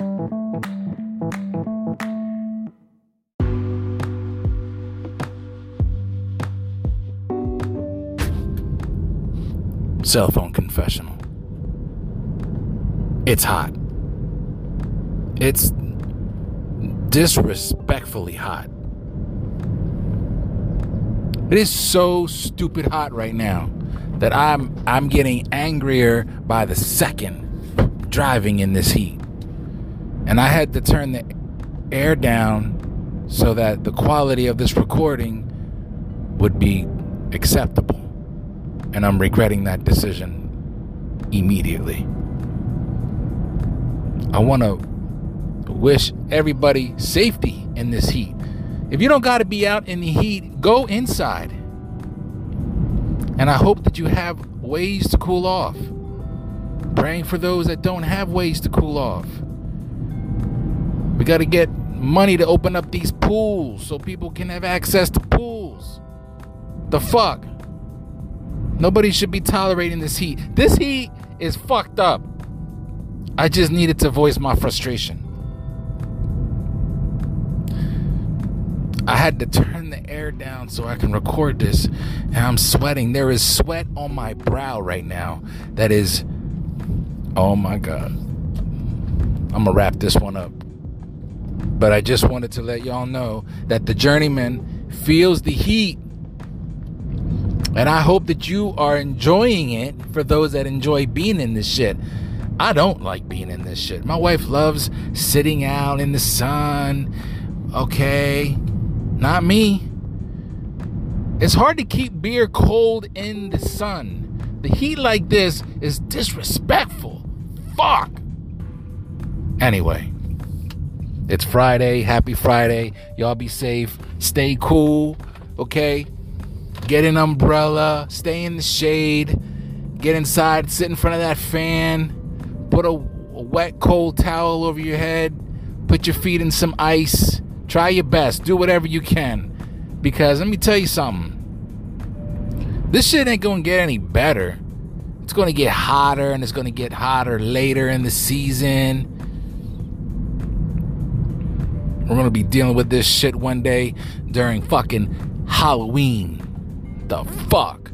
Cell phone confessional. It's hot. It's disrespectfully hot. It is so stupid hot right now that I'm I'm getting angrier by the second driving in this heat. And I had to turn the air down so that the quality of this recording would be acceptable. And I'm regretting that decision immediately. I want to wish everybody safety in this heat. If you don't got to be out in the heat, go inside. And I hope that you have ways to cool off. Praying for those that don't have ways to cool off. We got to get money to open up these pools so people can have access to pools. The fuck? Nobody should be tolerating this heat. This heat is fucked up. I just needed to voice my frustration. I had to turn the air down so I can record this, and I'm sweating. There is sweat on my brow right now. That is, oh my God. I'm gonna wrap this one up. But I just wanted to let y'all know that the journeyman feels the heat. And I hope that you are enjoying it for those that enjoy being in this shit. I don't like being in this shit. My wife loves sitting out in the sun. Okay. Not me. It's hard to keep beer cold in the sun. The heat like this is disrespectful. Fuck. Anyway, it's Friday. Happy Friday. Y'all be safe. Stay cool. Okay? Get an umbrella. Stay in the shade. Get inside. Sit in front of that fan Put a, a wet, cold towel over your head. Put your feet in some ice. Try your best. Do whatever you can. Because let me tell you something. This shit ain't gonna get any better. It's gonna get hotter and it's gonna get hotter later in the season. We're gonna be dealing with this shit one day during fucking Halloween. The fuck?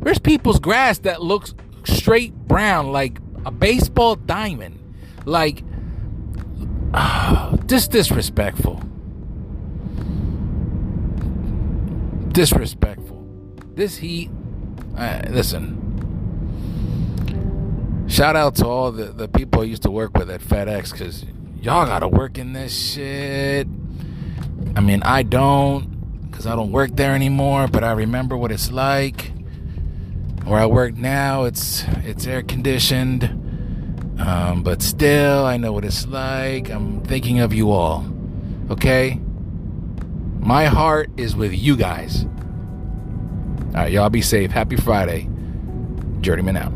There's people's grass that looks straight brown like a baseball diamond. Like, just disrespectful. Disrespectful. This heat, uh, listen. Shout out to all the, the people I used to work with at FedEx because y'all gotta work in this shit. I mean, I don't because I don't work there anymore, but I remember what it's like. Where I work now, it's it's air conditioned, um, but still, I know what it's like. I'm thinking of you all. Okay, my heart is with you guys. All right, y'all be safe. Happy Friday. Journeyman out.